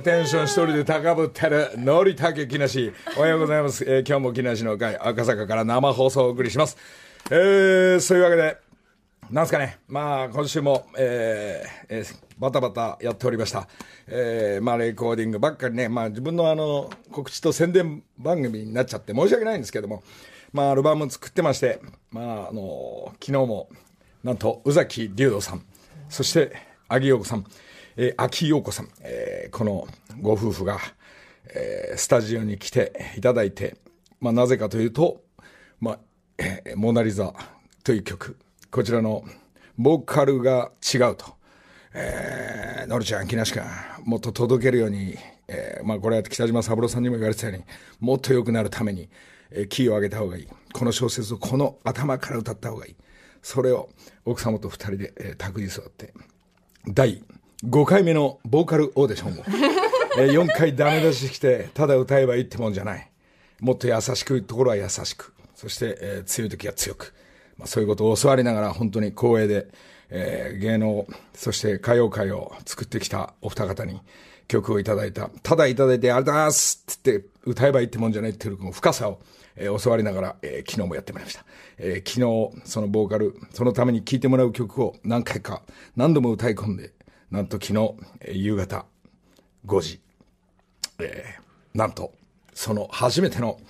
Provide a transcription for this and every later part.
テンション一人で高ぶってるのりたけ木梨。おはようございます、えー今日も木梨の会赤坂から生放送をお送りします。えー、そういうわけでなんすかね、まあ、今週も、えーえーバタバタやっておりました。えーまあ、レコーディングばっかりね、まあ、自分のあの、告知と宣伝番組になっちゃって申し訳ないんですけども、まあ、アルバム作ってまして、まあ、あの、昨日も、なんと、宇崎竜斗さん、そして、秋陽子さん、えー秋陽子さん、えーこのご夫婦が、えースタジオに来ていただいて、まあ、なぜかというと、まあ、えモナリザという曲、こちらのボーカルが違うと。えー、のりちゃん、木梨君、もっと届けるように、えーまあこれは北島三郎さんにも言われてたように、もっと良くなるために、えーキーを上げた方がいい。この小説をこの頭から歌った方がいい。それを奥様と二人で、えー、託児座って、第5回目のボーカルオーディションを、えー、4回ダメ出しして、ただ歌えばいいってもんじゃない。もっと優しく、ところは優しく。そして、えー強い時は強く。まあ、そういうことを教わりながら、本当に光栄で、えー芸能、そして歌謡界を作ってきたお二方に曲をいただいた。ただいただいて、ありがとうございますって言って、歌えばいいってもんじゃないっていう深さを、えー教わりながら、えー昨日もやってまいりました。えー昨日、そのボーカル、そのために聴いてもらう曲を何回か、何度も歌い込んで、なんと昨日、夕方5時、えーなんと、その初めての、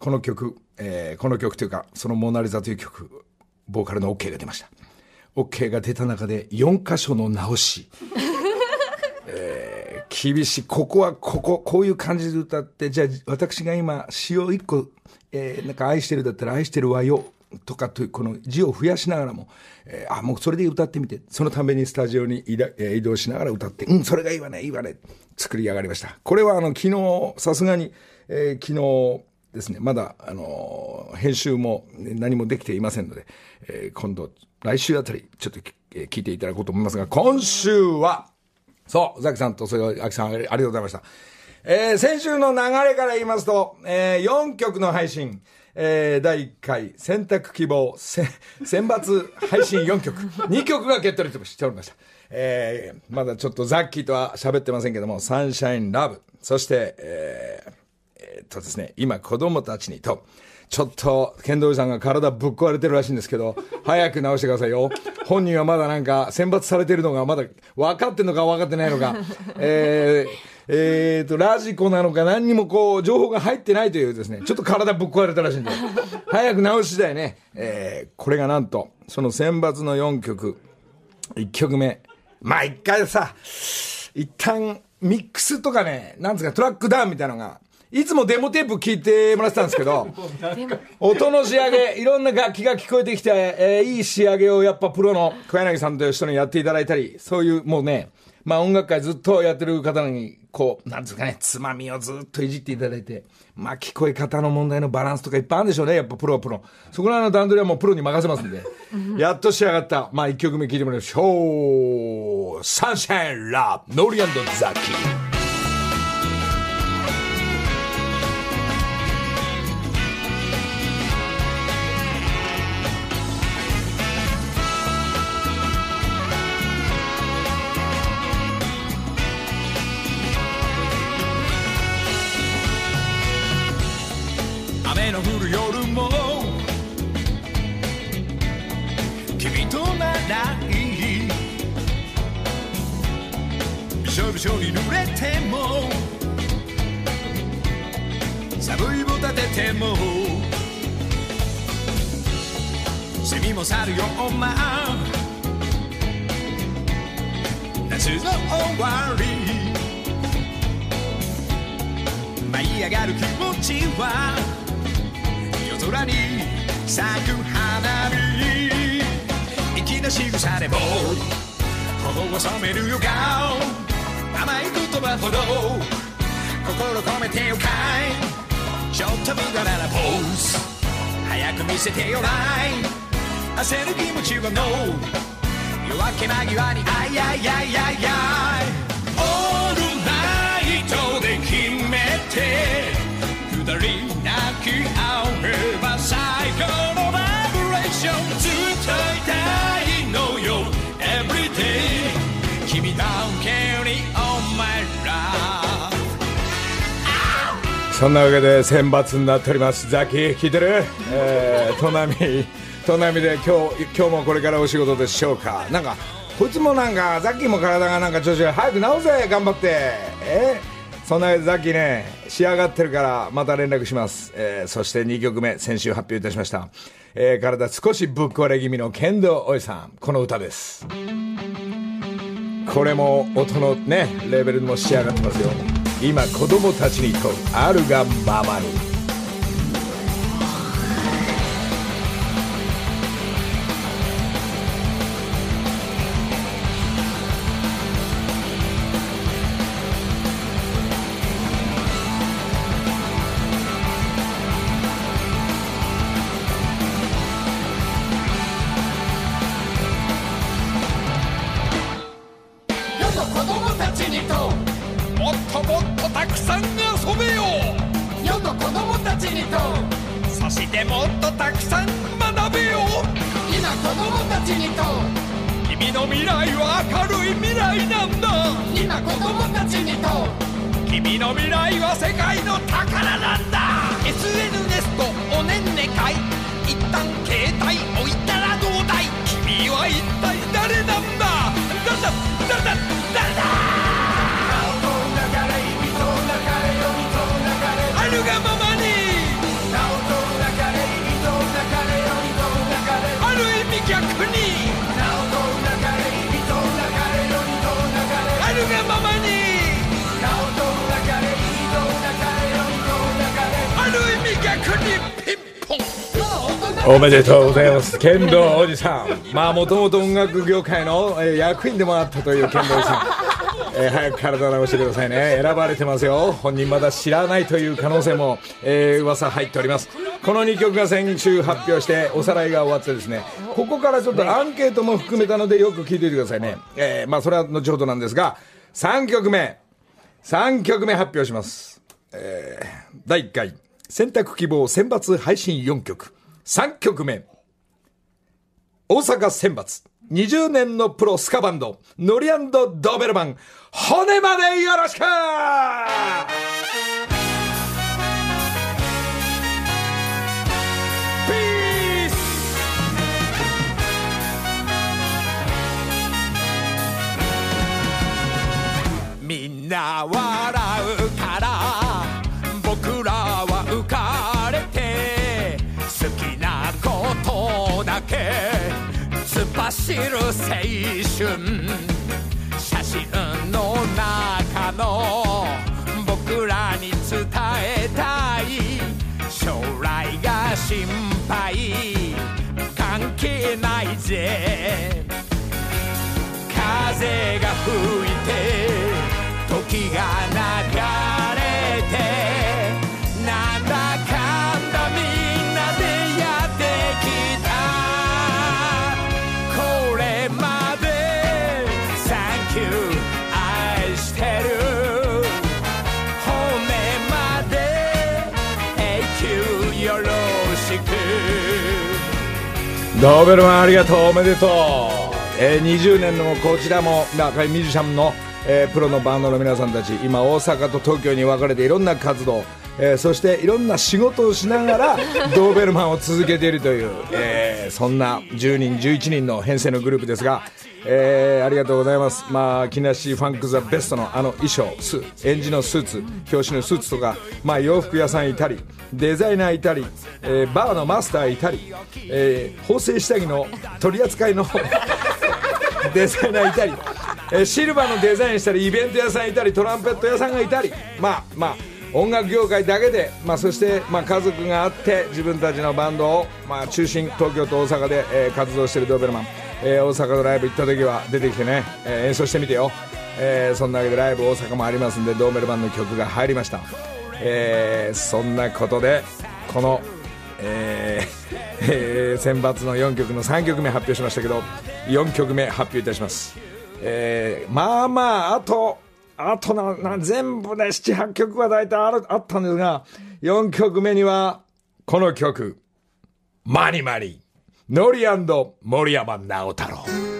この曲、えーこの曲というか、そのモナリザという曲、ボーカルの OK が出ました。OK が出た中で4箇所の直し。えー厳しい。ここはここ、こういう感じで歌って、じゃあ私が今詩を1個、えーなんか愛してるだったら愛してるわよ。とかというこの字を増やしながらも、えーあ、もうそれで歌ってみて、そのためにスタジオに移動,、しながら歌って、うん、それがいいわね、いいわね、作り上がりました。これはあの、昨日、さすがに、えー昨日ですね、まだ、あのー編集も何もできていませんので、え今度、来週あたり、ちょっと、え聞いていただこうと思いますが、今週は、そう、ザキさんと、それを、秋さん、ありがとうございました。えー先週の流れから言いますと、え4曲の配信、えー第1回選択希望せ選抜配信4曲、2曲が決定しておりました。えーまだちょっとザッキーとは喋ってませんけども、サンシャインラブ、そして、えーえーっとですね、今子供たちにと、ちょっと、剣道さんが体ぶっ壊れてるらしいんですけど、早く直してくださいよ。本人はまだなんか、選抜されてるのがまだ分かってんのか分かってないのか、えー、えーと、ラジコなのか何にもこう、情報が入ってないというですね、ちょっと体ぶっ壊れたらしいんで、早く直し次第ね、えー、これがなんと、その選抜の4曲、1曲目。まあ一回さ、一旦ミックスとかね、なんですか、トラックダウンみたいなのが、いつもデモテープ聞いてもらってたんですけど、音の仕上げ、いろんな楽器が聞こえてきて、えーいい仕上げをやっぱプロの小柳さんという人にやっていただいたり、そういうもうね、まあ音楽界ずっとやってる方に、こう、なんですかね、つまみをずっといじっていただいて、まあ聞こえ方の問題のバランスとかいっぱいあるんでしょうね、やっぱプロはプロ。そこらの段取りはもうプロに任せますんで、やっと仕上がった、まあ一曲目聴いてもらいましょう。サンシャインラブ、ノリザキ。雨しょびしょに濡れても寒いも立ててもセミも去るよおま夏の終わり舞い上がる気持ちは夜空に咲く花火。粋な仕草でも頬を染めるよ顔。葉ほど心込めてよかいちょっと無駄なポーズ。早く見せてよない焦る気持ちは NO 夜明け間際にあいあいあいあいあいオールナイトで決めて二人泣き合えば最高のそんなわけで選抜になっております。ザキ聞いてる？えー、都並都並で今日今日もこれからお仕事でしょうか？なんかこいつもなんかザキも体がなんか調子が早く治せ頑張って。えそんなわけでザキね仕上がってるからまた連絡します、えー、そして2曲目先週発表いたしました、えー、体少しぶっ壊れ気味の剣道おじさん。この歌です。これも音のねレベルも仕上がってますよ。今子供たちにとあるがままに。おめでとうございます。剣道おじさん。まあもともと音楽業界の、えー役員でもあったという剣道おじさん、えー早く体直してくださいね。選ばれてますよ。本人まだ知らないという可能性も、えー噂入っております。この2曲が先週発表しておさらいが終わってですね。ここからちょっとアンケートも含めたのでよく聞いていてくださいね、えーまあそれは後ほどなんですが3曲目。3曲目発表します。えー第1回。選択希望選抜配信4曲。3曲目。大阪選抜。20年のプロスカバンド。ノリアンドーベルマン。骨までよろしく!みんな笑る青春。写真の中の僕らに伝えたい。将来が心配。関係ないぜ。風が吹いてドーベルマンありがとうおめでとう、えー20年のこちらも若いミュージシャンの、えープロのバンドの皆さんたち今大阪と東京に分かれていろんな活動えーそしていろんな仕事をしながら ドーベルマンを続けているという、えーそんな10人11人の編成のグループですが、えーありがとうございます。まあ木梨ファンク・ザ・ベストのあの衣装ス演じのスーツ表紙のスーツとか、まあ、洋服屋さんいたりデザイナーいたり、えーバーのマスターいたり、えー縫製下着の取り扱いの デザイナーいたり、えーシルバーのデザインしたりイベント屋さんいたりトランペット屋さんがいたりまあまあ音楽業界だけで、まあ、そして、まあ、家族があって自分たちのバンドを、まあ、中心東京と大阪で、えー活動しているドーベルマン、えー大阪のライブ行った時は出てきてね、えー演奏してみてよ、えーそんなわけでライブ大阪もありますんでドーベルマンの曲が入りました、えーそんなことでこのえー えー選抜の4曲の3曲目発表しましたけど4曲目発表いたします、えーまあまああとあとなな全部で78曲は大体あるあったんですが4曲目にはこの曲「マニマニ」ノリモリヤマ直太郎。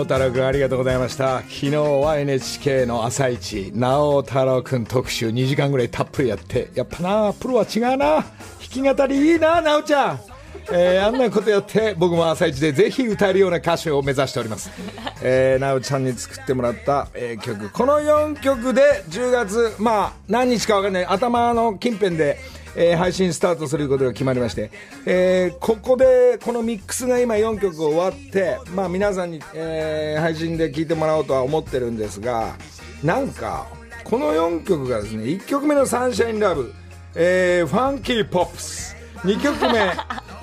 直太朗君ありがとうございました。昨日は NHK の朝一。直太朗君特集。2時間ぐらいたっぷりやって。やっぱなプロは違うな。弾き語りいいな直ちゃん。えー、あんなことやって僕も朝一でぜひ歌えるような歌手を目指しております、えー、なおちゃんに作ってもらった、えー曲。この4曲で10月まあ何日か分かんない。頭の近辺でえー配信スタートすることが決まりまして、えーここでこのミックスが今4曲終わって、まあ、皆さんに、えー配信で聴いてもらおうとは思ってるんですがなんかこの4曲がですね1曲目の「サンシャインラブ」えーファンキーポップス2曲目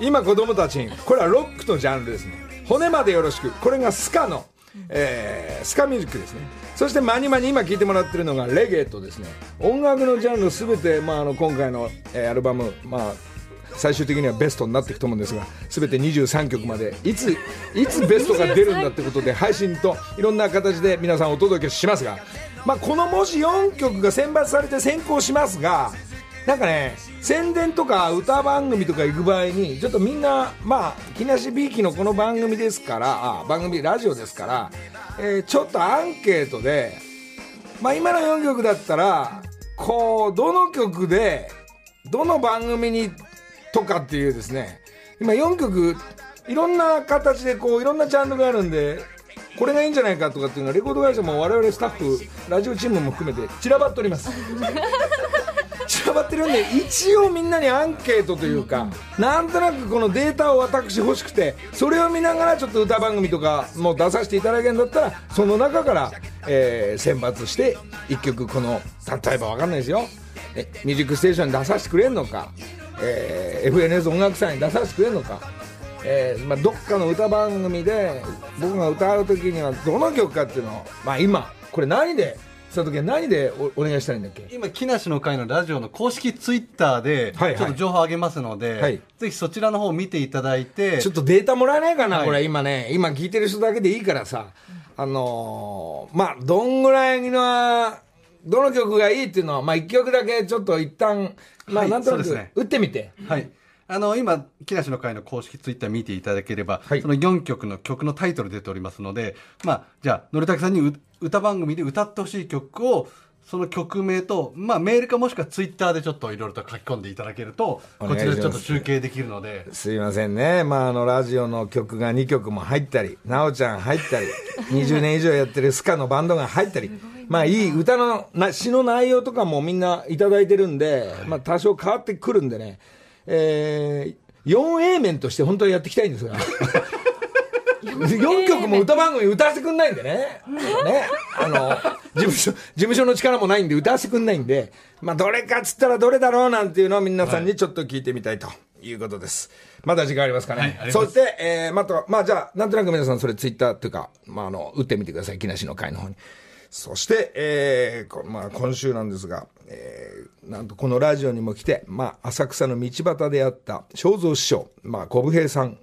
今子供たちにこれはロックのジャンルですね。骨までよろしく。これがスカの、えースカミュージックですね。そしてマニマニ今聴いてもらってるのがレゲエとですね音楽のジャンル全て、まあ、あの今回の、えーアルバム、まあ、最終的にはベストになっていくと思うんですが全て23曲までいついつベストが出るんだってことで配信といろんな形で皆さんお届けしますが、まあ、このもし4曲が選抜されて先行しますがなんかね宣伝とか歌番組とか行く場合にちょっとみんなまあ木梨びいきのこの番組ですからあ番組ラジオですから、えーちょっとアンケートでまあ今の4曲だったらこうどの曲でどの番組にとかっていうですね今4曲いろんな形でこういろんなジャンルがあるんでこれがいいんじゃないかとかっていうのはレコード会社も我々スタッフラジオチームも含めて散らばっております。ばってるんで一応みんなにアンケートというかなんとなくこのデータを私欲しくてそれを見ながらちょっと歌番組とかも出させていただけるんだったらその中から、えー選抜して1曲この例えば分かんないですよ。えミュージックステーションに出させてくれるのか、えー FNS 音楽祭に出させてくれるのか、えーまあ、どっかの歌番組で僕が歌う時にはどの曲かっていうのを、まあ、今これ何でした時は何でおお願いしたらいいんだっけ？今、木梨の会のラジオの公式ツイッターで、はいはい。ちょっと情報を上げますので、はい。ぜひそちらの方を見ていただいて、ちょっとデータもらえないかな、はい。これ今ね、今聞いてる人だけでいいからさ、あのーまあ、どんぐらいの、どの曲がいいっていうのは、まあ、一曲だけちょっと一旦、まあ、はいなんとなく打ってみて。はい。あの、今、木梨の会の公式ツイッター見ていただければ、はい。その4曲の曲のタイトル出ておりますので、まあ、じゃあ、のりたけさんにう歌番組で歌ってほしい曲を、その曲名と、まあ、メールかもしくはツイッターでちょっといろいろと書き込んでいただけると、こちらでちょっと中継できるので、すいませんね。まあ、あの、ラジオの曲が2曲も入ったり、なおちゃん入ったり、20年以上やってるスカのバンドが入ったり、まあ、いい歌のな詩の内容とかもみんないただいてるんで、まあ、多少変わってくるんでね、えー、4A 面として本当にやっていきたいんですが。4曲も歌番組歌わせてくんないんでね。ね。あの、事務所、事務所の力もないんで歌わせてくんないんで、まあ、どれかっつったらどれだろうなんていうのを皆さんにちょっと聞いてみたいということです。まだ時間ありますかね。はいそして、えー、また、まあ、じゃあ、なんとなく皆さんそれツイッターっていうか、まあ、あの、打ってみてください。木梨の会の方に。そして、えーこまあ、今週なんですが、えーなんとこのラジオにも来て、まあ、浅草の道端であった正蔵師匠、まあ、小武平さん、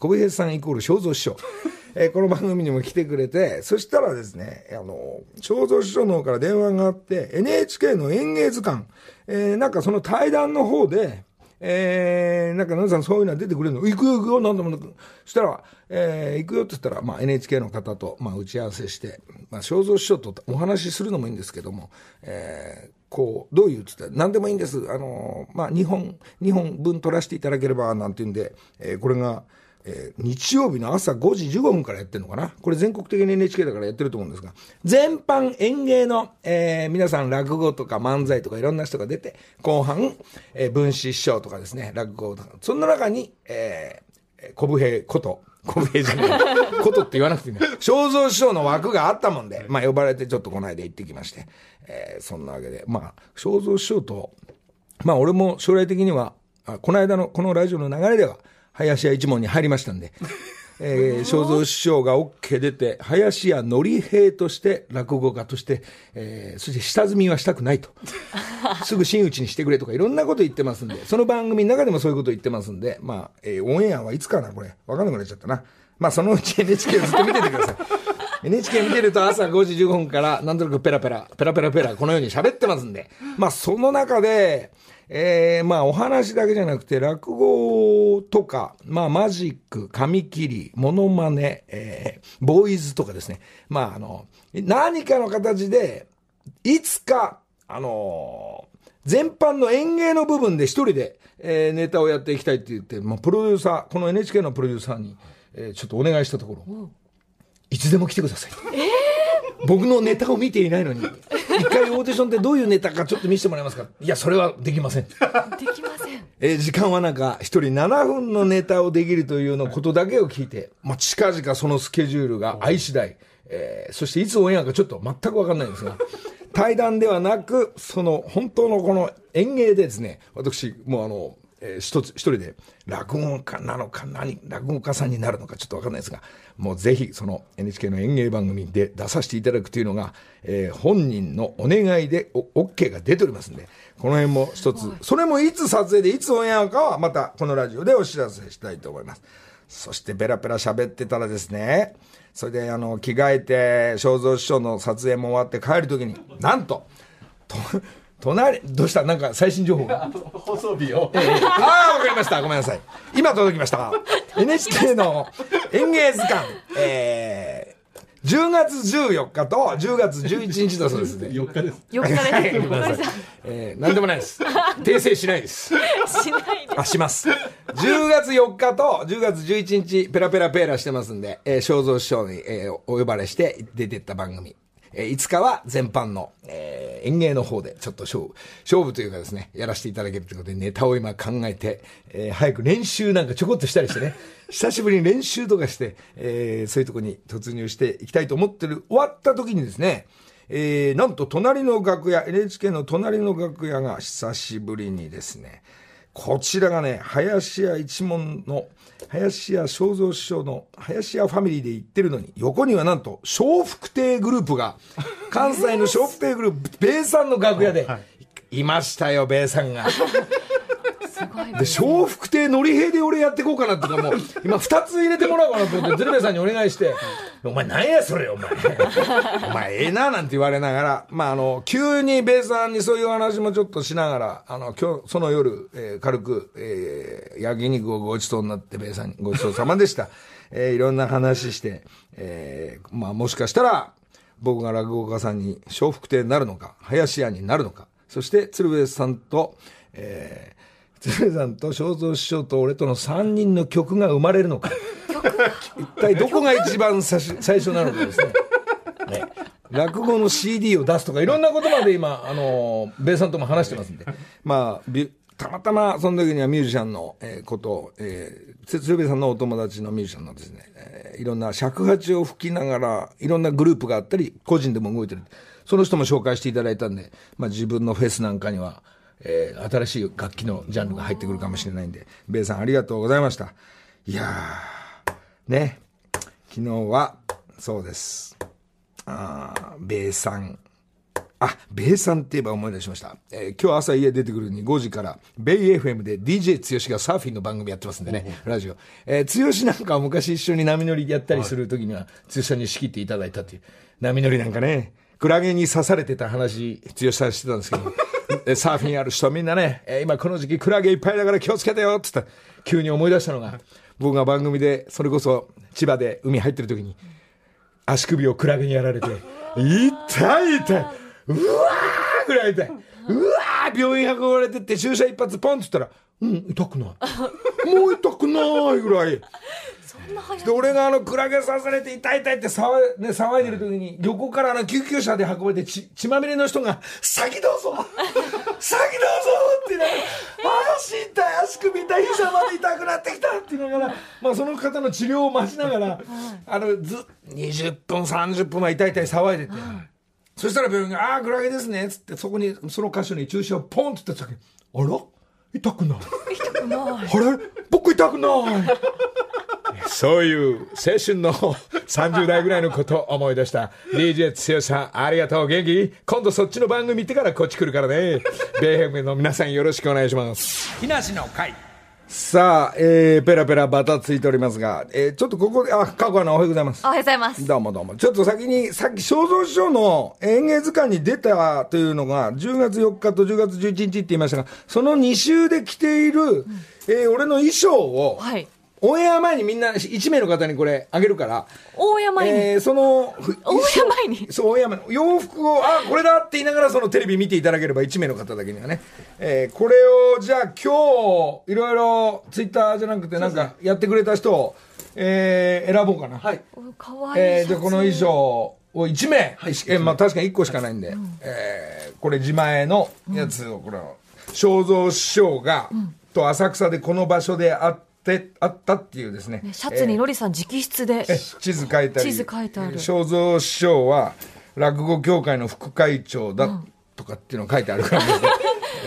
小武平さんイコール正蔵師匠。えーこの番組にも来てくれて、そしたらですね、あの、正蔵師匠の方から電話があって、NHK の演芸図鑑、えーなんかその対談の方で、えー、なんか、皆さんそういうのは出てくれるの？行くよ行くよ、なんでもなく。したら、えー、行くよって言ったら、まあ NHK の方と、まあ打ち合わせして、まあ正蔵師匠とお話しするのもいいんですけども、えー、こう、どういうって言ったら、何でもいいんです。あのー、まあ2本、2本分取らせていただければ、なんて言うんで、えー、これが、えー日曜日の朝5時15分からやってるのかな？これ全国的に NHK だからやってると思うんですが、全般演芸の、えー皆さん落語とか漫才とかいろんな人が出て、後半、えー文枝師匠とかですね、落語とか、そんな中に、えー、小武平こと、小武平じゃない、ことって言わなくていいね。正蔵師匠の枠があったもんで、まあ呼ばれてちょっとこの間行ってきまして、えーそんなわけで、まあ、正蔵師匠と、まあ俺も将来的には、あこの間のこのラジオの流れでは、林家一門に入りましたんで、えー、正蔵師匠が OK 出て、林家のり平として、落語家として、えーそして下積みはしたくないと。すぐ真打ちにしてくれとか、いろんなこと言ってますんで、その番組の中でもそういうこと言ってますんで、まあ、えーオンエアはいつかな、これ。わかんなくなっちゃったな。まあ、そのうち NHK をずっと見ててください。NHK 見てると朝5時15分から、なんとなくペラペラ、ペラペラペラ、このように喋ってますんで、まあ、その中で、えー、まあ、お話だけじゃなくて、落語とか、まあ、マジック、紙切り、モノマネ、えー、ボーイズとかですね。まあ、あの、何かの形で、いつか、あのー全般の演芸の部分で一人で、えーネタをやっていきたいって言って、まあ、プロデューサー、この NHK のプロデューサーに、えーちょっとお願いしたところ、いつでも来てください。僕のネタを見ていないのに、一回オーディションってどういうネタかちょっと見せてもらえますか？いや、それはできません。できません。えー時間はなんか、一人7分のネタをできるというのことだけを聞いて、まあ、近々そのスケジュールが愛次第、えーそしていつオンエアかちょっと全くわかんないんですが、対談ではなく、その本当のこの演芸でですね、私、もうあの、えー一つ、一人で落語家なのか何、落語家さんになるのかちょっとわかんないですが、もうぜひその NHK の演芸番組で出させていただくというのが、えー本人のお願いでお OK が出ておりますんで、この辺も一つ、それもいつ撮影でいつオンエアかはまたこのラジオでお知らせしたいと思います。そしてペラペラ喋ってたらですね、それであの、着替えて、正蔵師匠の撮影も終わって帰るときに、なんと、と、隣、どうした？なんか最新情報が？放送日を。ああ、わかりました。ごめんなさい。今届きました。NHK の演芸図鑑、えー、10月14日と10月11日だそうですね。4日です。4日はいです。ごめんなさい。えー、なんでもないです。訂正しないです。しないであ、します。10月4日と10月11日、ペラペラペラしてますんで、えー、正蔵師匠に、えーお呼ばれして出てった番組。えー、5日は全般の、えー演芸の方で、ちょっと勝負、勝負というかですね、やらせていただけるということで、ネタを今考えて、えー早く練習なんかちょこっとしたりしてね、久しぶりに練習とかして、えーそういうとこに突入していきたいと思ってる、終わった時にですね、えーなんと隣の楽屋、NHK の隣の楽屋が久しぶりにですね、こちらがね、林家一門の、林家正蔵師匠の林家ファミリーで行ってるのに、横にはなんと、笑福亭グループが、関西の笑福亭グループ、米さんの楽屋で、いましたよ、米さんが。で、笑福亭のり平で俺やってこうかなとかもう、今二つ入れてもらおうかなと思って、鶴瓶さんにお願いして、お前なんやそれ、お前。お前ええな、なんて言われながら、まあ、あの、急に米さんにそういう話もちょっとしながら、あの、今日、その夜、えー軽く、えー焼肉をごちそうになって、米さんにごちそうさまでした。えーいろんな話して、えーまあ、もしかしたら、僕が落語家さんに笑福亭になるのか、林家になるのか、そして鶴瓶さんと、えー鶴瓶さんと正蔵師匠と俺との3人の曲が生まれるのか。一体どこが一番最初最初なのかですね。ね落語の CD を出すとか、いろんなことまで今、あの、米さんとも話してますんで。まあ、びたまたまその時にはミュージシャンの、えーことを、えー、鶴瓶さんのお友達のミュージシャンのですね、えーいろんな尺八を吹きながら、いろんなグループがあったり、個人でも動いてる。その人も紹介していただいたんで、まあ自分のフェスなんかには、えー新しい楽器のジャンルが入ってくるかもしれないんで、米さんありがとうございました。いやー、ね、昨日は、そうです。あー米さん。あ、米さんって言えば思い出しました。えー今日朝家出てくるに5時から、ベイ FM で DJ 剛がサーフィンの番組やってますんでね、ラジオ。えー、剛なんかは昔一緒に波乗りやったりする時には、剛さんに仕切っていただいたっていう。波乗りなんかね、クラゲに刺されてた話、剛さんしてたんですけど、えサーフィンある人みんなね、えー今この時期クラゲいっぱいだから気をつけてよって言った、急に思い出したのが、僕が番組で、それこそ千葉で海入ってる時に、足首をクラゲにやられて、痛い痛い、うわーぐらい痛い、うわー病院運ばれてって注射一発ポンって言ったら、うん、痛くない。もう痛くないぐらい。そんな早いで、俺があの、クラゲ刺されて痛い痛いって騒い,、ね、騒いでる時に、横からあの、救急車で運ばれて血、血まみれの人が、先どうぞ先どうぞ！って言いながら、足痛い、足首痛い、膝まで痛くなってきた！って言いながら、まあその方の治療を待ちながら、あの、ず、20分、30分は痛い痛い騒いでて、そしたら病院が、ああー、クラゲですね、つって、そこに、その箇所に注射をポンって言った時に、あら？痛くない。痛くない。あれ？僕痛くない。そういう青春の30代ぐらいのことを思い出した。DJ 強さんありがとう。元気？今度そっちの番組見てからこっち来るからね。ベイヘムの皆さんよろしくお願いします。木梨の会さあ、えー、ペラペラバタついておりますが、えー、ちょっとここであ過去のおはようございます。おはようございます。どうもどうも。ちょっと先に、さっき、肖像師匠の演芸図鑑に出たというのが、10月4日と10月11日って言いましたが、その2週で着ている、えー俺の衣装を、はいオンエア前にみんな1名の方にこれあげるから、大山に、えーその、ふオンエア前にそう、オンエア前に洋服を、あ、これだって言いながらそのテレビ見ていただければ1名の方だけにはね、えーこれを、じゃあ今日、いろいろツイッターじゃなくてなんかやってくれた人を、えー選ぼうかな。はい。おかわいい。えー、でこの衣装を1名、はい。えーまあ、確かに1個しかないんで、えーこれ自前のやつをこれを。正蔵師匠が、と浅草でこの場所で会ってあったっていうですね。ねシャツにロリさん直筆で、え地図書いたり地図書いてある。正蔵師匠は落語協会の副会長だとかっていうの書いてあるからですね、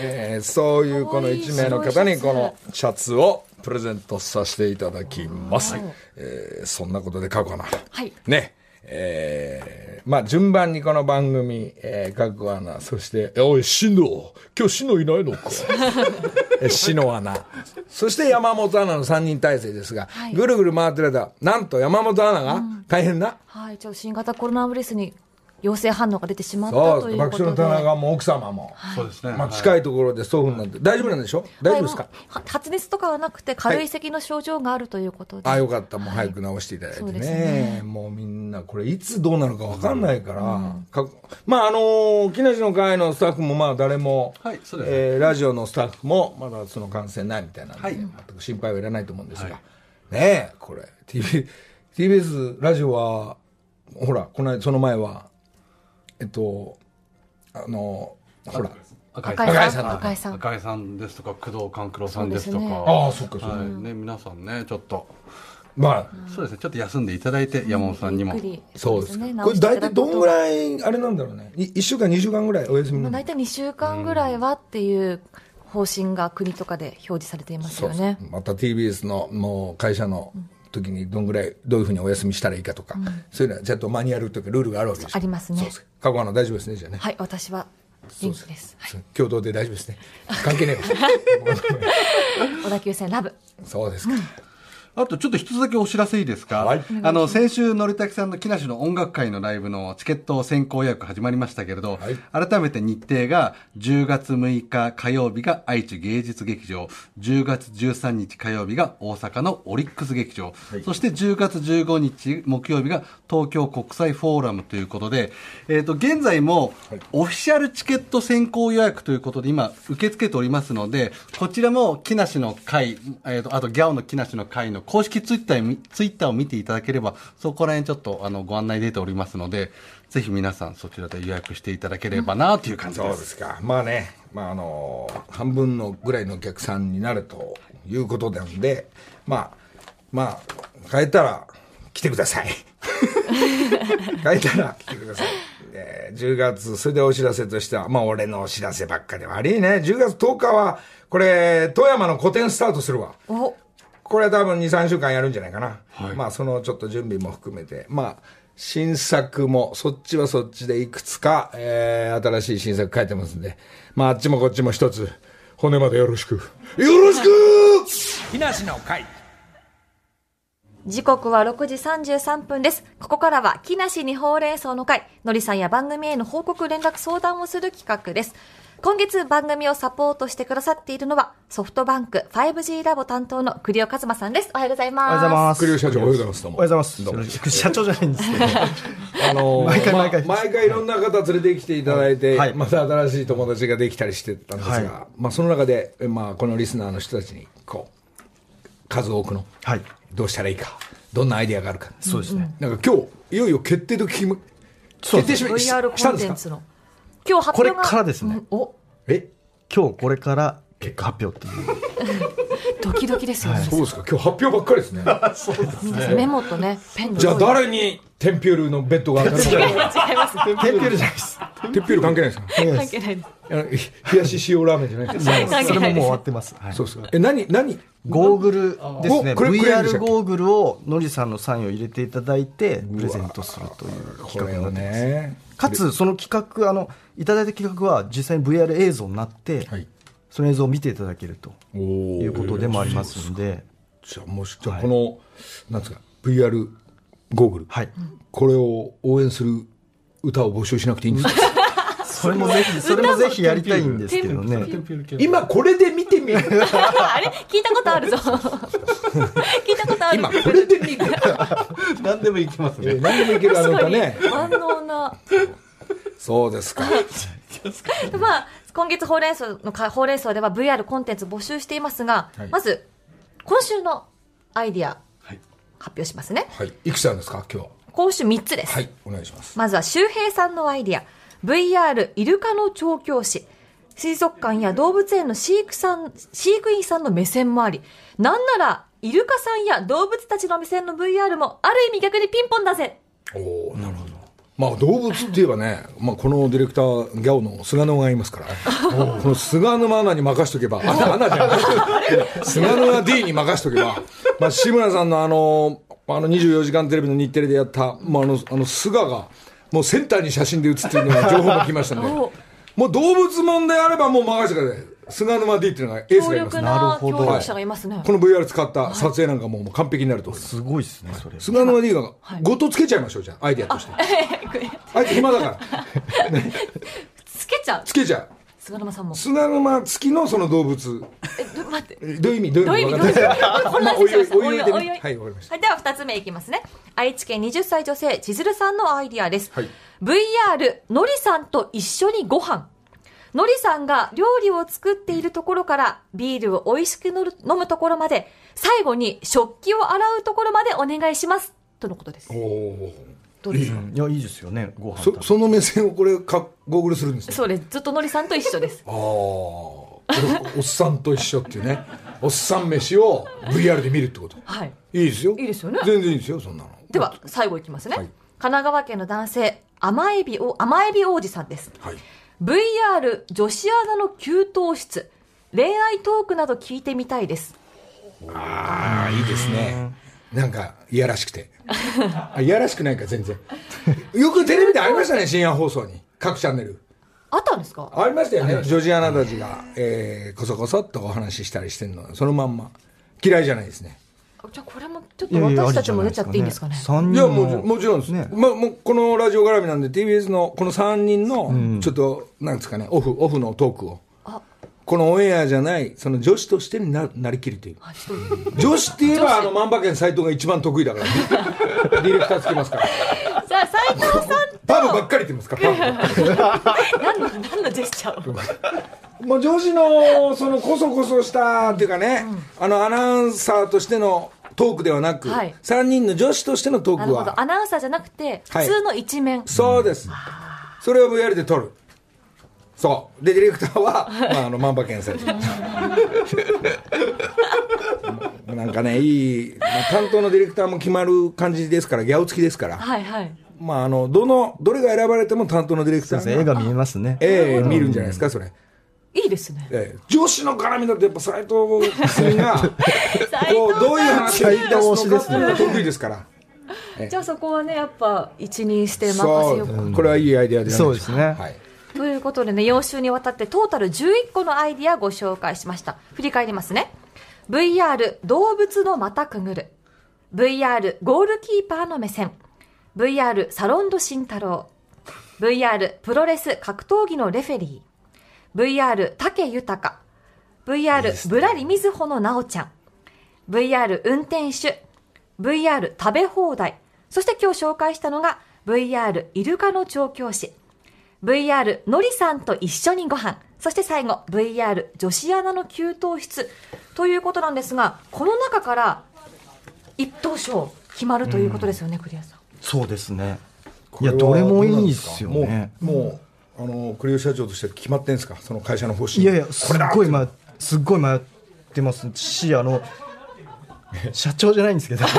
えーそういうこの1名の方にこのシャツをプレゼントさせていただきます、えーそんなことで書こうかな。はい。ね。えー、まあ、順番にこの番組、えー、各アナ、そして、えおい、シノ、今日シノいないのか。えシノアナ。そして山本アナの3人体制ですが、はいぐるぐる回ってる間、なんと山本アナが大変な、はい、ちょっと新型コロナウイルスに陽性反応が出てしまったという爆笑のことで。田中も奥様も、そうですね。まあ、はい近いところでそういうふうになって、大丈夫なんでしょ？大丈夫ですか、はい発熱とかはなくて軽い咳の症状があるということで。あよかった、もう早く治していただいてね,、ね。もうみんな、これ、いつどうなるか分かんないから、かまあ、あのー木梨の会のスタッフも、まあ、誰も、はいそうです。ねえーラジオのスタッフも、まだその感染ないみたいなんで、はい。全く心配はいらないと思うんですが、はい。ねえ、これ、TV TBS ラジオは、ほら、この間、その前は、えっと、あのほら、赤井さん。赤井さん。赤井さん。ですとか工藤官九郎さんですとか。ああ、そっか、そっか。はい。ね皆さんねちょっと。まあ、そうですね。ちょっと休んでいただいて山本さんにも。そうですか。ね。これ大体どんぐいらい、あれなんだろうね。い1週間、2週間ぐらいお休みなのまあ大体2週間ぐらいはっていう方針が国とかで表示されていますそうそう。よね。また TBS のもう会社の時にどんぐらいどういうふうにお休みしたらいいかとか、そういうのはちゃんとマニュアルというかルールがあるわけでしょありますね。過去はの大丈夫ですねじゃあね、はい、私は元気です。そう共同で大丈夫ですね。関係ね 小田急線ラブ。そうですか、あとちょっと一つだけお知らせいいですか、はい。あの先週のりたけさんの木梨の音楽会のライブのチケット先行予約始まりましたけれど、改めて日程が10月6日火曜日が愛知芸術劇場10月13日火曜日が大阪のオリックス劇場、そして10月15日木曜日が東京国際フォーラムということで、えー、と現在もオフィシャルチケット先行予約ということで今受け付けておりますのでこちらも木梨の会、えー、とあとギャオの木梨の会の公式ツイッターツイッターを見ていただければそこら辺ちょっとあのご案内出ておりますのでぜひ皆さんそちらで予約していただければなという感じそうで。ですすか。まあね、まああの半分のぐらいのお客さんになるということなんでまあまあ変えたら来てください。変えたら来てください、えー10月それでお知らせとしてはまあ俺のお知らせばっかで悪い。ね10月10日はこれ富山の個展スタートするわ。おこれは多分2、3週間やるんじゃないかな。まあ、そのちょっと準備も含めて。まあ、新作も、そっちはそっちでいくつか、えー、新しい新作書いてますんで。まあ、あっちもこっちも一つ、骨までよろしく。よろしく木梨の会時刻は6時33分です。ここからは、木梨にほうれん草の会、のりさんや番組への報告、連絡、相談をする企画です。今月番組をサポートしてくださっているのは、ソフトバンク 5G ラボ担当の栗尾和馬さんです。おはようございます。おはようございます。栗尾社長おはようございます。どうもおはようございます。社長じゃないんですけど。あの毎回毎回まあ毎回いろんな方連れてきていただいて、はいまた新しい友達ができたりしてたんですが、はいまあその中で、えまあこのリスナーの人たちに、こう、数多くの、はい。どうしたらいいか、どんなアイディアがあるか。そうですね。なんか今日、いよいよ決定と決め、決定しましたんですか？今日発表がこれからですねうんお、え今日これから結果発表っていう。ドキドキですよね。そうですか今日発表ばっかりですね。メモとね、ペンのじゃあ誰にテンピュールのベッドが当たるの？か。違います。テンピュールじゃないです。テンピュール関係ないですか？関係ないです。冷やし塩ラーメンじゃないですか？それももう終わってます。はいそうですか。え、何、何？ゴーグルですね。VR け？ゴーグルをのりさんのサインを入れていただいてプレゼントするというこ企画になってます。ね。かつその企画あのいただいた企画は実際に VR 映像になって、はいその映像を見ていただけるとおいーうことでもありますんで、じゃあもし、じゃあこの、なんですか、VR ゴーグル。はい。これを応援する歌を募集しなくていいんですか？それもぜひそれもぜひやりたいんですけどね。今これで見てみる。あれ？聞いたことあるぞ。聞いたことある。今これで見る。何でもいきますね。え何でもいけるあの歌ね。万能な。そうですか。まあ、今月ほうれん草のか、ほうれん草では VR コンテンツ募集していますが、はいまず、今週のアイディア、はい発表しますね。はい。いくつなんですか？今日は。今週3つです。はい。お願いします。まずは周平さんのアイディア。VR イルカの調教師。水族館や動物園の飼育さん、飼育員さんの目線もあり、なんなら、イルカさんや動物たちの目線の VR も、ある意味逆にピンポンだぜ。おおなるほど。まあ動物って言えばね、まあこのディレクター、 GYAO の菅沼がいますから、この菅沼アナに任しとけば、アナ、アナじゃない。菅沼 D に任しとけば、まあ志村さんのあの、あの24時間テレビの日テレでやった、まああの、あの菅が、もうセンターに写真で写ってるのが情報が来ましたんで、おもう動物もんであればもう任せてください。菅沼 D っていうのがエース強がいますななるほど協力者がいますね。この VR 使った撮影なんかももう完璧になると思います。すごいですねそれ。菅沼 D がはいごとつけちゃいましょう、じゃあ、アイデアとして。あいつ暇だから。つけちゃう。つけちゃう。菅沼さんも。砂沼付きのその動物。え、ど待って。えどういう意味？どういう意味？どういう意味？混乱してしまいました。おいおいおいでねおいおいはいわかりましたはい、では二つ目いきますね。愛知県20歳女性、千鶴さんのアイディアです。はい VR、のりさんと一緒にご飯。のりさんが料理を作っているところから、ビールを美味しく飲むところまで、最後に食器を洗うところまでお願いします。とのことですお。おどうですかいやいいですよね。ご飯そその目線をこれかゴーグルするんですね。そうです。ずっとのりさんと一緒です。ああおおっさんと一緒っていうね。おっさん飯を VR で見るってこと。はい。いいですよ。いいですよね。全然いいですよそんなの。では、最後いきますね。はい。神奈川県の男性、甘エビお、甘エビ王子さんです。はい。VR 女子アナの給湯室、恋愛トークなど聞いてみたいです。ああいいですねなんかいやらしくて。あいやらしくないか全然。よくテレビでありましたね深夜放送に。各チャンネル。あったんですか？ありましたよね、ジョージアナたちが、えー、こそこそっとお話ししたりしてるの。そのまんま。嫌いじゃないですね。じゃあこれもちょっと私たちも出ちゃっていいんですかね？三いやももちろんです、ね。まあ、もうこのラジオ絡みなんで TBS のこの3人のちょっと、なんですかねオフオフのトークを。あ、このオンエアじゃないその女子としてにななりきるという。女子って言えばあの万馬券斎藤が一番得意だから、ディレクターつきますから。じゃあ斉藤さパブばっかり言ってますから パブ。ん、何の、何のジェスチャーを？もう女子のそのこそこそしたっていうかね、あのアナウンサーとしてのトークではなく、はい。3人の女子としてのトークなるほど。はアナウンサーじゃなくて、はい。普通の一面。そうです、それを VR で撮るそう。でディレクターは、まあ、あの万馬券されてるなんかねいい、まあ、担当のディレクターも決まる感じですからギャオ付きですから、はいはい。まあ、あのどのどれが選ばれても担当のディレクターがそうですね絵が見えますね。ええ見るんじゃないですかそれ、いいですね。ええ。女子の絡みだとやっぱ斎藤君が斉こうどういう話を言い出すのか得意ですから。じゃあそこはね、やっぱ一任して任せそようか。う。これはいいアイデアでそうですね。はい ということでね、4週にわたってトータル11個のアイディアご紹介しました。振り返りますね。VR 動物の股くぐる。VR ゴールキーパーの目線。VR サロンド慎太郎。VR プロレス格闘技のレフェリ VR 竹豊、VR ぶらりみずほのなおちゃん、VR 運転手、VR 食べ放題、そして今日紹介したのが VR イルカの調教師、VR のりさんと一緒にご飯、そして最後 VR 女子アナの給湯室ということなんですが、この中から一等賞決まるということですよね、栗谷さん。そうですね。いこれはやどれもいいですよね。もうもうあの栗吉社長として決まってんですか？その会社の方針。いやいやすこれだっごい迷すっごい迷ってます。しあの社長じゃないんですけど。すん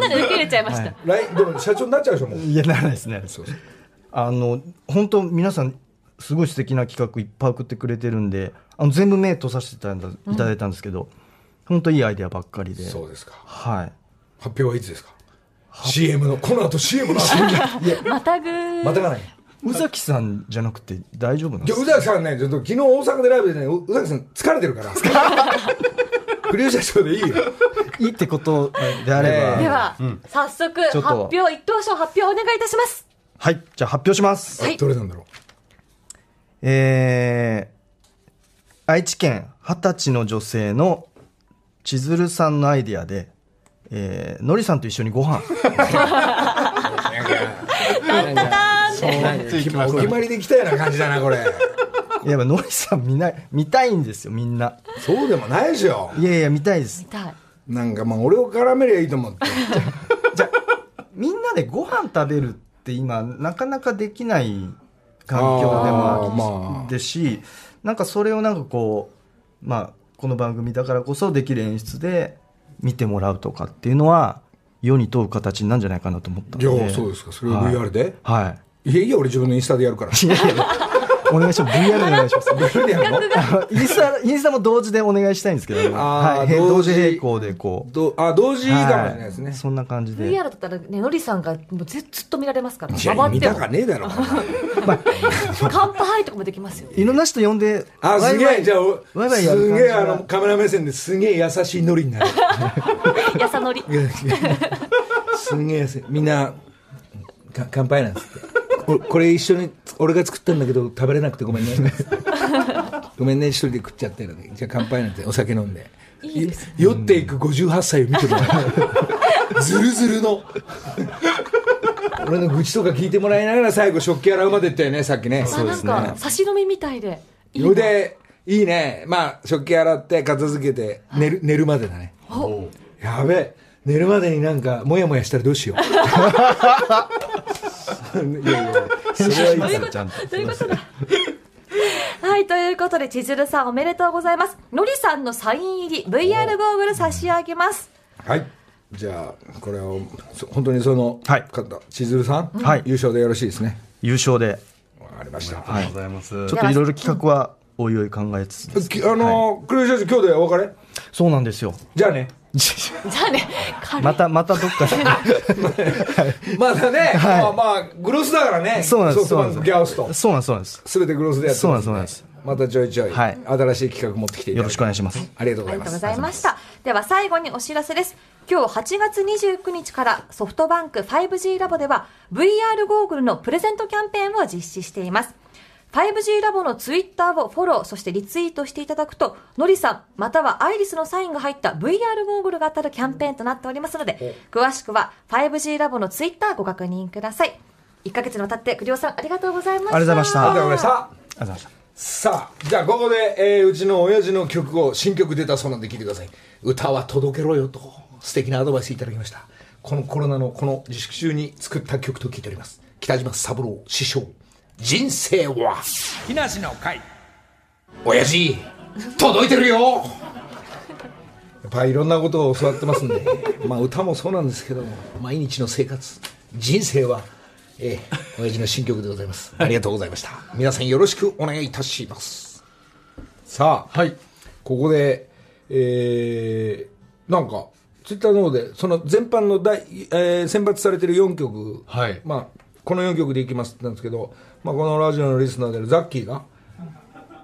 なり受け入れちゃいました。来でも社長になっちゃうでしょもう。いやならないですねそうそうあの本当皆さんすごい素敵な企画いっぱい送ってくれてるんであの全部目通させていただいたん。ですけど、本当いいアイデアばっかりで。そうですか。はい。発表はいつですか？CM のこの後 CM の後 いやまたぐー。またがない。宇崎さんじゃなくて大丈夫なんですか？宇崎さんねちょっと昨日大阪でライブでね宇崎さん疲れてるから。栗吉社長でいいよ。いいってことであれば、えでは、早速、発表、一等賞発表お願いいたします。はいじゃあ発表します。はい。どれなんだろう。えー、愛知県二十歳の女性の千鶴さんのアイディアで、えー、のりさんと一緒にご飯。お決まりできたような感じだなこれ。いやのりさん見ない見たいんですよみんな。そうでもないでしょ。いやいや見たいです。見たい。なんかまあ俺を絡めりゃいいと思って。みんなでご飯食べるって今なかなかできない環境でもまあ。ですし、なんかそれをなんかこうまあこの番組だからこそできる演出で見てもらうとかっていうのは世に問う形なんじゃないかなと思ったいのでやそうですか。それを VR で、はい。い、やいや俺自分のインスタでやるから。いやいやお願いします。VR でお願いします。VR でやるの？インスタインスタも同時でお願いしたいんですけど、はい、同同時時並行でこう。どあ同時いいかもしれないですね、そんな感じで。VR だったらね、のりさんがもうずずっと見られますから、いや見たか。ねえだろ。乾杯とかもできますよ。いろんな人呼んであすげワイワイえじゃあおワイワイやるす感じがげえあのカメラ目線ですげえ優しいノリになる。やさのり。すんげえみんなか乾杯なんつって。ここれ一緒に俺が作ったんだけど食べれなくてごめんね。ごめんね一人で食っちゃってるじゃあ乾杯なんてお酒飲んで。いいですね。酔っていく58歳を見てもらうずるずるの。俺の愚痴とか聞いてもらいながら最後食器洗うまでってよねさっきね。あなんか、差し飲みみたいで。いいでいいね。まあ食器洗って片付けて寝る寝るまでだね。やべえ。寝るまでになんかモヤモヤしたらどうしよう いやいやそれはいいからちゃんと。どういうことだ。はい、ということで、千鶴さんおめでとうございます。のりさんのサイン入り VR ゴーグル差し上げます。はい。じゃあこれをそ本当にそのはい。方千鶴さん、はい。優勝でよろしいですね。優勝で。わかりました。ありがとうございます。ちょっといろいろ企画はおいおい考えつつあの黒井社長今日でお別れ？そうなんですよ。じゃあね じゃあね、またまたどっかで。まだね、はい。まあまあグロスだからね。そうなんですソフトバンクギャオスとそうなんですそうなんです。すべてグロスでやってそうなんますですそうなんです。またちょいちょい、はい。新しい企画持ってきてよろしくお願いします。ありがとうございます。ありがとうございました。では最後にお知らせです。今日8月29日からソフトバンク 5G ラボでは VR ゴーグルのプレゼントキャンペーンを実施しています。5G ラボのツイッターをフォロー、そしてリツイートしていただくと、のりさん、またはアイリスのサインが入った VR ゴーグルが当たるキャンペーンとなっておりますので、詳しくは 5G ラボのツイッターご確認ください。1ヶ月にわたって栗尾さんありがとうございました。ありがとうございました。ありがとうございました。ありがとうございました。さあじゃあここで、えーうちの親父の曲を新曲出たそうなんで聴いてください。歌は届けろよと素敵なアドバイスいただきました。このコロナのこの自粛中に作った曲と聞いております。北島三郎師匠人生は。木梨の会。親父届いてるよ。やっぱいろんなことを教わってますんで。まあ歌もそうなんですけども毎日の生活人生はええ親父の新曲でございます。ありがとうございました。皆さんよろしくお願いいたします。さあはい。ここでえー、なんかツイッターの方でその全般の大、えー選抜されてる4曲、はい。まあ、この4曲でいきますって言ったんですけど、まあ、このラジオのリスナーであるザッキーが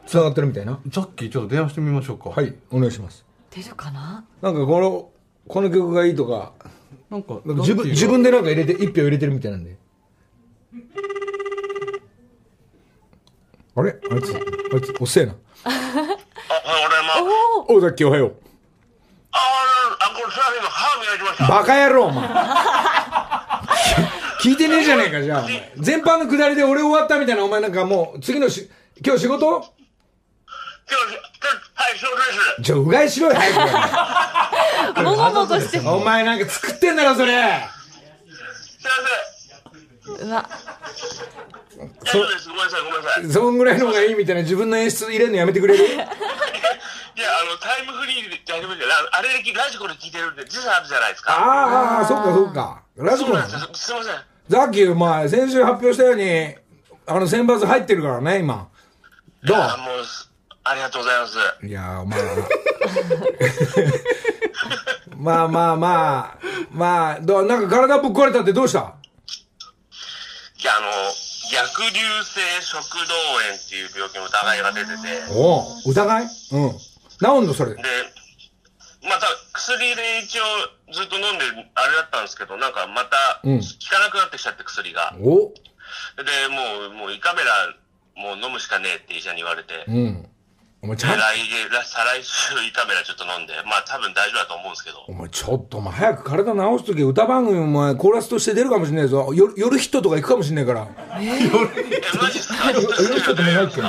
つながってるみたいなザッキー、ちょっと電話してみましょうか。はいお願いします出るかな？なんかこのこの曲がいいとかなんか、なんか自分自分でなんか入れて一票入れてるみたいなんであれ？あいつ、あいつ、おっせえな。あ、俺も。おう、さっきおはよう。あ、あ、これサーフィンの歯磨きました。バカ野郎、お前。聞いてねえじゃねえか、じゃあ。お前 全般の下りで俺終わったみたいな、お前なんかもう、次のし、今日仕事？今日、はい、そうです。ちょ、うがいしろよ、早く。もごもごして。お前なんか作ってんだろ、それ。すいません。うわ、大丈夫です。ごめんなさい、ごめんなさい。いそんぐらいの方がいいみたいな自分の演出入れるのやめてくれる？や、あの、タイムフリーで。ああれでラジコで聞いてるんで、時差あるじゃないですか。ああ、そっかそっか。ラジコなんですよ。すいません。さっき、お前、先週発表したように、あの、選抜入ってるからね、今。どあ、もう、ありがとうございます。ういやー、まあ。まあまあまあ、まあ、どう？なんか体ぶっ壊れたってどうした？いや、あの、逆流性食道炎っていう病気の疑いが出てて、おう疑い？うん。治んの、それ。で、また薬で一応ずっと飲んであれだったんですけど、なんかまたうん効かなくなってきちゃって薬が。おで、もう、もう胃カメラもう飲むしかねえって医者に言われて、うん。お前ちでゃん来月、来再来週胃カメラちょっと飲んで、まあ多分大丈夫だと思うんですけど。お前ちょっとお前早く体治すとき歌番組お前コーラスとして出るかもしれないぞ。夜夜ヒットとか行くかもしれないから。え、マジっすか夜ヒットでもないっけ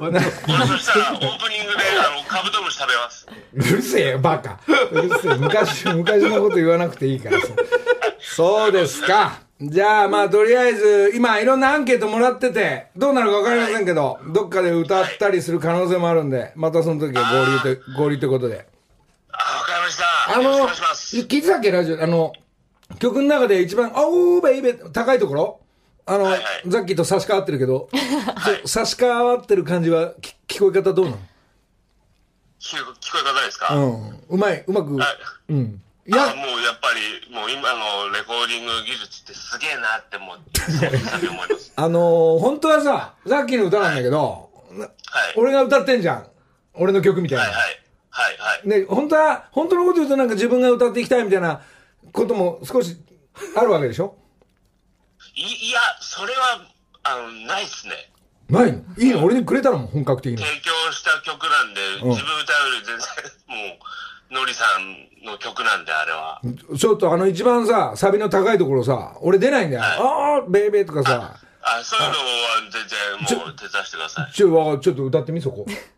俺そしたらオープニングであのカブトムシ食べます。うるせえよ、バカ。うるせえ。昔、昔のこと言わなくていいからさ。そうですか。じゃあ、まあ、とりあえず、今、いろんなアンケートもらってて、どうなるかわかりませんけど、どっかで歌ったりする可能性もあるんで、またその時は合流と、合流ってことで。あ、わかりました。あの聞いてたっけ、ラジオ。あの、曲の中で一番、おー、ベイベー、高いところ？あの、はいはいザッキーと差し替わってるけど、差し替わってる感じは、き聞こえ方どうなの？聞こ聞こえ方ですか、うん。うまい、うまく、はいうん。いいや、や、もうやっぱり、もう今のレコーディング技術ってすげえなって思います。あのー、本当はさ、さっきの歌なんだけど、なはい。俺が歌ってんじゃん。俺の曲みたいな。はいはい。はいはい。で、本当は、本当のこと言うとなんか自分が歌っていきたいみたいなことも少しあるわけでしょ？いいや、それは、あの、ないっすね。ないの？いいの？俺にくれたのもん、本格的に。提供した曲なんで、うん自分歌うより全然、もう、のりさんの曲なんで、あれは。ちょっとあの一番さ、サビの高いところさ、俺出ないんだよ。はいああ、ベイベーとかさ、あ、そういうのは全然もう手伝わせてください。ちょ、わちょっと歌ってみ、そこ。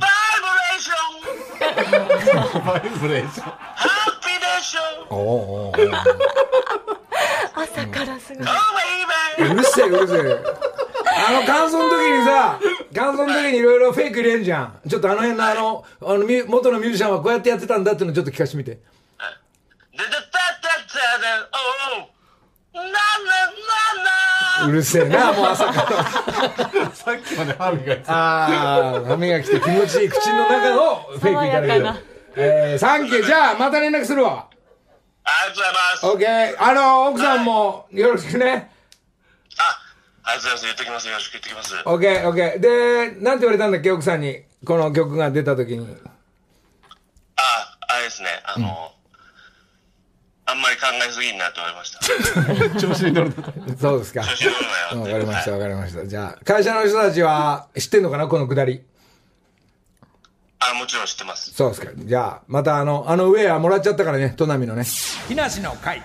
バイブレーションバイブレーション。ハッピーでしょおおおお朝からすごい。Oh! うるせえ、うるせえ。あの、感想の時にさ、感想の時にいろいろフェイク入れんじゃん。ちょっとあの辺のあの、あの、ミュ元のミュージシャンはこうやってやってたんだっていうのちょっと聞かせてみて。ででたたたで、おうななななうるせえな、もう朝から。さっきまで歯磨いてた。ああ、歯磨きて気持ちいい口の中の フェイクいただける。えー、サンキュー。じゃあ、また連絡するわ。ありがとうございます。オッケー。あの、奥さんもよろしくね。あ、ありがとうございます。言っときます。よろしく言っときます。オッケー、オッケー。で、なんて言われたんだっけ、奥さんに。この曲が出た時に。あ、あれですね。あの、あんまり考えすぎんなと思いました。調子に乗るの。そうですか。調子乗るなよわかりました、はいわかりました。じゃあ、会社の人たちは知ってんのかな、このくだり。あ、もちろん知ってます。そうですか。じゃあ、またあの、あのウェアもらっちゃったからね、トナミのね。木梨の会。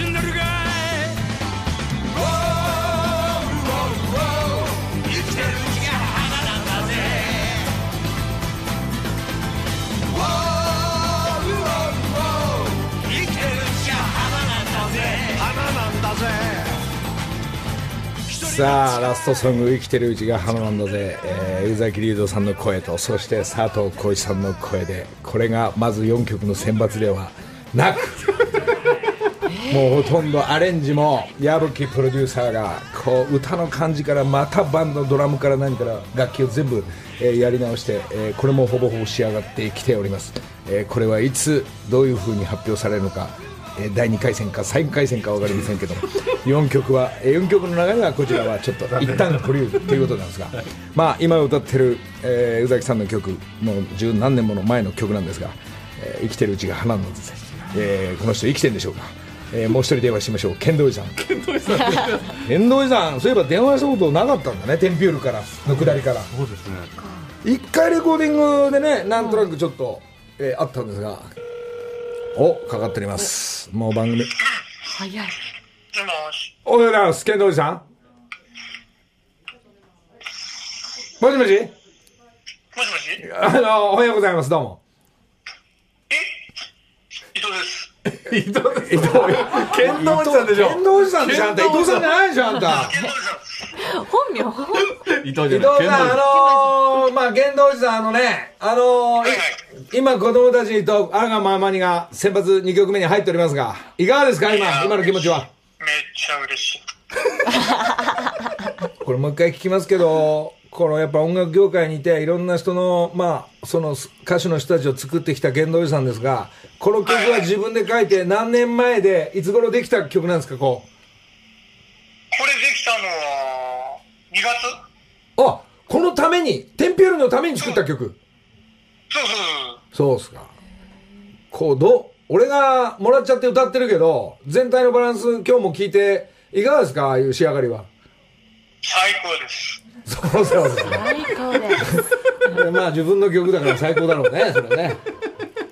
しんでるかい生きてる生きてるさあラストソング「生きてるうちが花なんだぜ」え、宇崎竜童さんの声とそして佐藤浩市さんの声でこれがまず4曲の選抜ではなくもうほとんどアレンジも矢吹プロデューサーがこう歌の感じからまたバンドドラムから何から楽器を全部、えーやり直して、えーこれもほぼほぼ仕上がってきております、えーこれはいつどういう風に発表されるのかえー第2回戦か3回戦か分かりませんけど4 曲は、え4曲の中ではこちらはちょっと一旦保留ということなんですが、まあ、今歌ってる、えー宇崎さんの曲もう十何年もの前の曲なんですが、えー生きてるうちが花なんです、えーこの人生きてるんでしょうか、えーもう一人電話しましょう。剣道寺さん。剣道寺さん。剣道寺さんそういえば電話したことなかったんだね。テンピュールからの下りから。そうですね。一回レコーディングでねなんとなくちょっと、えーあったんですが。おかかっております。もう番組。早い。もしおはようございます。剣道寺さん。もしもし？もしもし？あのおはようございます。どうも。伊藤です伊藤伊藤剣道寺さんでしょ。剣道寺さんでしょあんた。伊藤さんじゃない。でしょあんた本名伊藤じ伊藤さん、あのー、まあ、剣道寺さん、あのね、あのー今、子供たちと、あがままにが、先発2曲目に入っておりますが、い。かがですか、今、今の気持ちは。めっちゃ嬉しい。これ、もう一回聞きますけど、このやっぱ音楽業界にいて、いろんな人の、まあ、その歌手の人たちを作ってきた剣道寺さんですが、この曲は自分で書いて、何年前で、いつ頃できた曲なんですか、こう？これできたのは2月あ、このために、テンピュールのために作った曲？そうそうそうっすか。こう、ど、俺がもらっちゃって歌ってるけど、全体のバランス今日も聞いて、いかがですかああいう仕上がりは？最高ですそうそうそう。最高です。でまあ自分の曲だから最高だろうね、それね。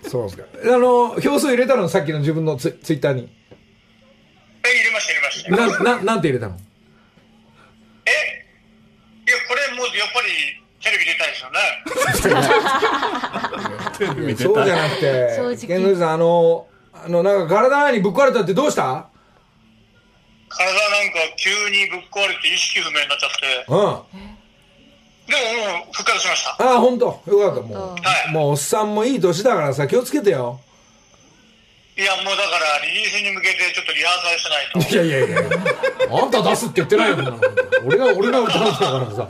そうですか。あの、票数入れたのさっきの自分のツイツイッターに。え入れました入れましたな、な、なんて入れたの？えいやこれもうやっぱりテレビ出たいですよねそうじゃなくて正直、剣道寺さん、あの、あの、なんか体にぶっ壊れたってどうした？体なんか急にぶっ壊れて意識不明になっちゃってうん。でももう復活しましたああ、ほんと。よかった。もはいう、もうおっさんもいい年だからさ、気をつけてよ。いやもうだからリリースに向けてちょっとリハーサルしないといやいやいやあんた出すって言ってないよ、俺が、俺が歌うんだからさ。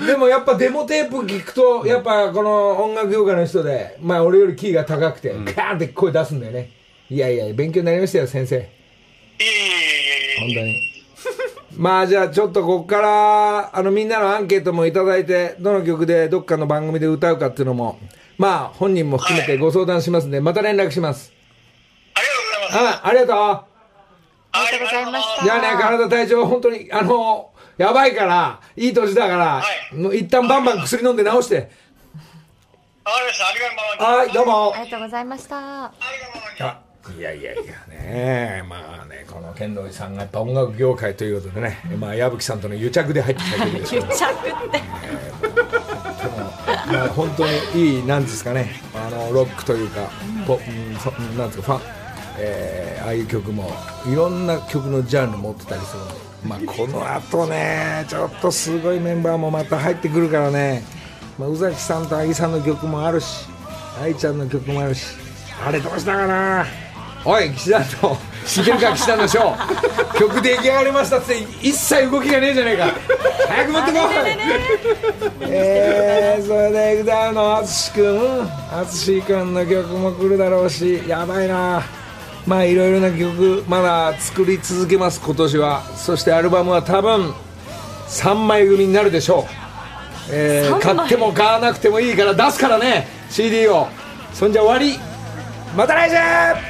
でもやっぱデモテープ聞くと、やっぱこの音楽業界の人で、まあ俺よりキーが高くて、カーンって声出すんだよね。いやいや、勉強になりましたよ、先生。本当に。まあじゃあちょっとここから、あのみんなのアンケートもいただいて、どの曲でどっかの番組で歌うかっていうのも、まあ本人も含めてご相談しますんで、また連絡します。ありがとうございますあ、ありがとう。ありがとうございましたじゃあね、体体調、本当に、あの、やばいから、いい年だから、はいもう一旦バンバン薬飲んで治して。わかりましたありがとうございますはい、どうも。ありがとうございました。いやいやいやね。まあねこの剣道寺さんがやっぱ音楽業界ということでね。まあ矢吹さんとの癒着で入ってきた曲ですけど。癒着って。まあ本当にいいなんですかね。あのロックというかポうんそなんですかファン。えーああいう曲もいろんな曲のジャンル持ってたりするので。まあこの後ねちょっとすごいメンバーもまた入ってくるからね、まあ、宇崎さんと愛さんの曲もあるし愛ちゃんの曲もあるしあれどうしたかなおい岸田と知ってるか岸田のショー。曲出来上がりましたって一切動きがねえじゃねえか。早く持ってこい。えー、それで歌うの淳君。淳君の曲も来るだろうしやばいな。まあいろいろな曲まだ作り続けます今年は。そしてアルバムは多分3枚組になるでしょう、えー買っても買わなくてもいいから出すからね CD を。そんじゃ終わり。また来週